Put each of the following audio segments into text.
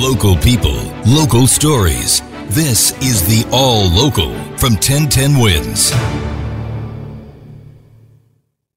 Local people, local stories. This is the All Local from 1010 Wins.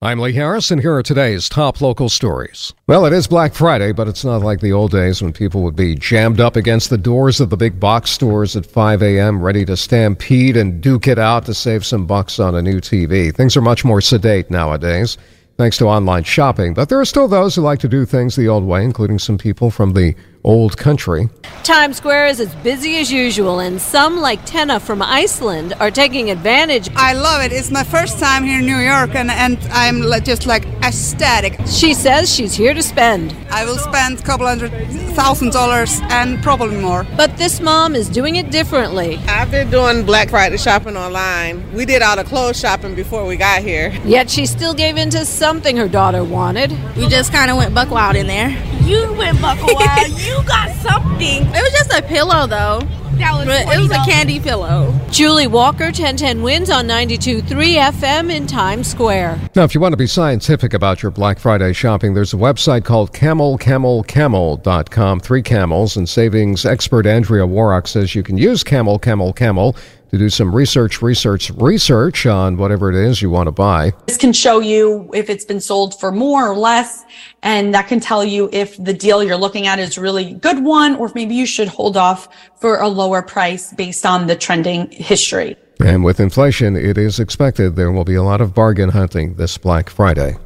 I'm Lee Harris, and here are today's top local stories. Well, it is Black Friday, but it's not like the old days when people would be jammed up against the doors of the big box stores at 5 a.m., ready to stampede and duke it out to save some bucks on a new TV. Things are much more sedate nowadays, thanks to online shopping, but there are still those who like to do things the old way, including some people from the old country. Times Square is as busy as usual, and some, like Tenna from Iceland, are taking advantage. I love it. It's my first time here in New York, and, and I'm just like ecstatic. She says she's here to spend. I will spend a couple hundred thousand dollars and probably more. But this mom is doing it differently. I've been doing Black Friday shopping online. We did all the clothes shopping before we got here. Yet she still gave in to something her daughter wanted. We just kind of went buck wild in there. You went buck wild. you got something. It was just a pillow, though. That was But it was a candy pillow. Julie Walker, 1010 wins on 92.3 FM in Times Square. Now, if you want to be scientific about your Black Friday shopping, there's a website called camelcamelcamel.com, three camels, and savings expert Andrea Woroch says you can use Camel Camel Camel to do some research, research, research on whatever it is you want to buy. This can show you if it's been sold for more or less, and that can tell you if the deal you're looking at is really good one, or if maybe you should hold off for a lower price based on the trending history. And with inflation, it is expected there will be a lot of bargain hunting this Black Friday.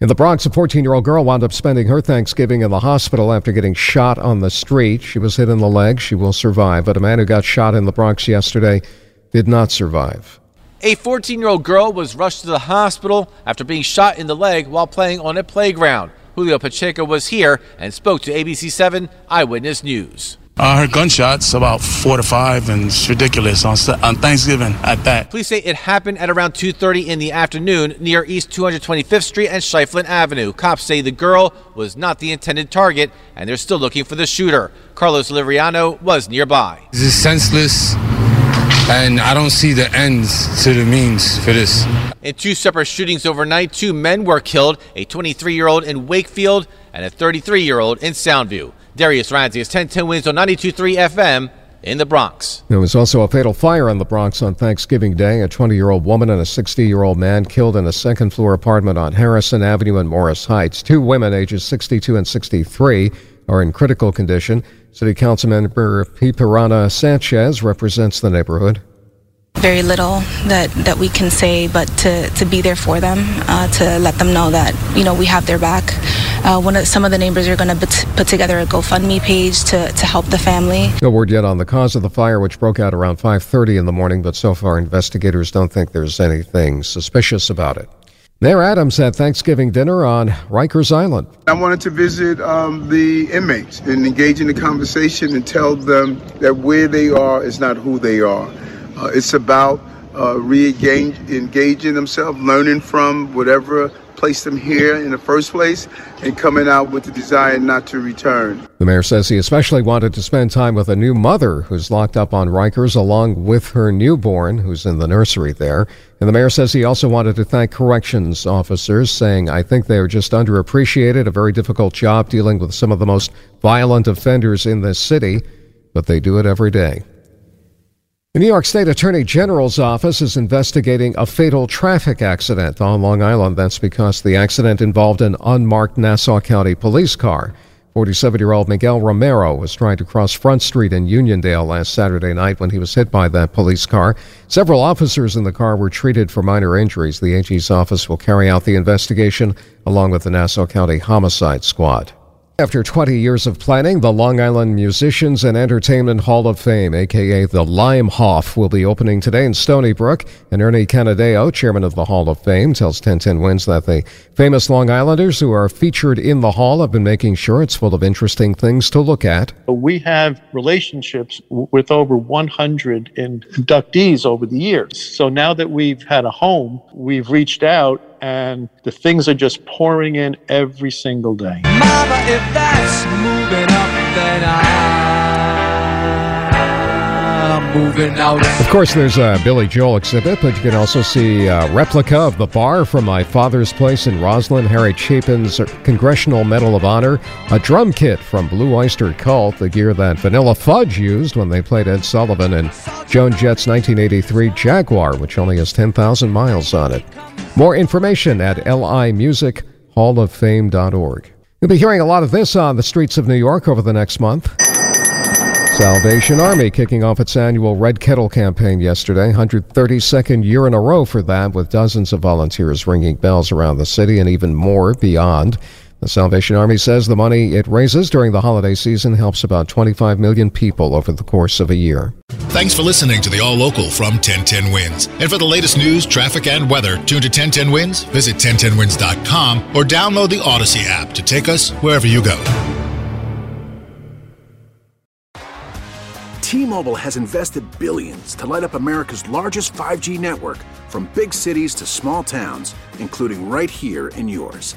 In the Bronx, a 14 year old girl wound up spending her Thanksgiving in the hospital after getting shot on the street. She was hit in the leg. She will survive. But a man who got shot in the Bronx yesterday did not survive. A 14 year old girl was rushed to the hospital after being shot in the leg while playing on a playground. Julio Pacheco was here and spoke to ABC 7 Eyewitness News. I heard gunshots about four to five, and it's ridiculous on, on Thanksgiving at that. Police say it happened at around 2:30 in the afternoon near East 225th Street and Schieffelin Avenue. Cops say the girl was not the intended target, and they're still looking for the shooter. Carlos Livriano was nearby. This is senseless, and I don't see the ends to the means for this. In two separate shootings overnight, two men were killed: a 23-year-old in Wakefield and a 33-year-old in Soundview. Darius Ramsey is 1010 wins on 92.3 FM in the Bronx. There was also a fatal fire in the Bronx on Thanksgiving Day. A 20 year old woman and a 60 year old man killed in a second floor apartment on Harrison Avenue in Morris Heights. Two women, ages 62 and 63, are in critical condition. City Council member Pierina Sanchez represents the neighborhood. Very little that, that we can say, but to, to be there for them, uh, to let them know that you know we have their back. Uh, one of, some of the neighbors are going to put together a GoFundMe page to, to help the family. No word yet on the cause of the fire, which broke out around 5:30 in the morning, but so far investigators don't think there's anything suspicious about it. Mayor Adams had Thanksgiving dinner on Rikers Island. I wanted to visit um, the inmates and engage in the conversation and tell them that where they are is not who they are. Uh, it's about uh, re-engaging themselves, learning from whatever placed them here in the first place, and coming out with the desire not to return. The mayor says he especially wanted to spend time with a new mother who's locked up on Rikers, along with her newborn, who's in the nursery there. And the mayor says he also wanted to thank corrections officers, saying, I think they are just underappreciated, a very difficult job dealing with some of the most violent offenders in this city, but they do it every day. The New York State Attorney General's office is investigating a fatal traffic accident on Long Island. That's because the accident involved an unmarked Nassau County police car. 47 year old Miguel Romero was trying to cross Front Street in Uniondale last Saturday night when he was hit by that police car. Several officers in the car were treated for minor injuries. The AG's office will carry out the investigation along with the Nassau County Homicide Squad. After 20 years of planning, the Long Island Musicians and Entertainment Hall of Fame, aka the LIMEHOF, will be opening today in Stony Brook. And Ernie Canadeo, chairman of the Hall of Fame, tells 1010 Wins that the famous Long Islanders who are featured in the hall have been making sure it's full of interesting things to look at. We have relationships with over 100 inductees over the years. So now that we've had a home, we've reached out and the things are just pouring in every single day. Mama, if that's moving up, then I'm moving out. Of course, there's a Billy Joel exhibit, but you can also see a replica of the bar from my father's place in Roslyn, Harry Chapin's Congressional Medal of Honor, a drum kit from Blue Oyster Cult, the gear that Vanilla Fudge used when they played Ed Sullivan, and Joan Jett's 1983 Jaguar, which only has 10,000 miles on it. More information at limusichalloffame.org. You'll be hearing a lot of this on the streets of New York over the next month. Salvation Army kicking off its annual Red Kettle campaign yesterday, 132nd year in a row for that, with dozens of volunteers ringing bells around the city and even more beyond. The Salvation Army says the money it raises during the holiday season helps about 25 million people over the course of a year. Thanks for listening to the All Local from 1010 Wins. And for the latest news, traffic, and weather, tune to 1010 Wins, visit 1010wins.com, or download the Audacy app to take us wherever you go. T-Mobile has invested billions to light up America's largest 5G network from big cities to small towns, including right here in yours.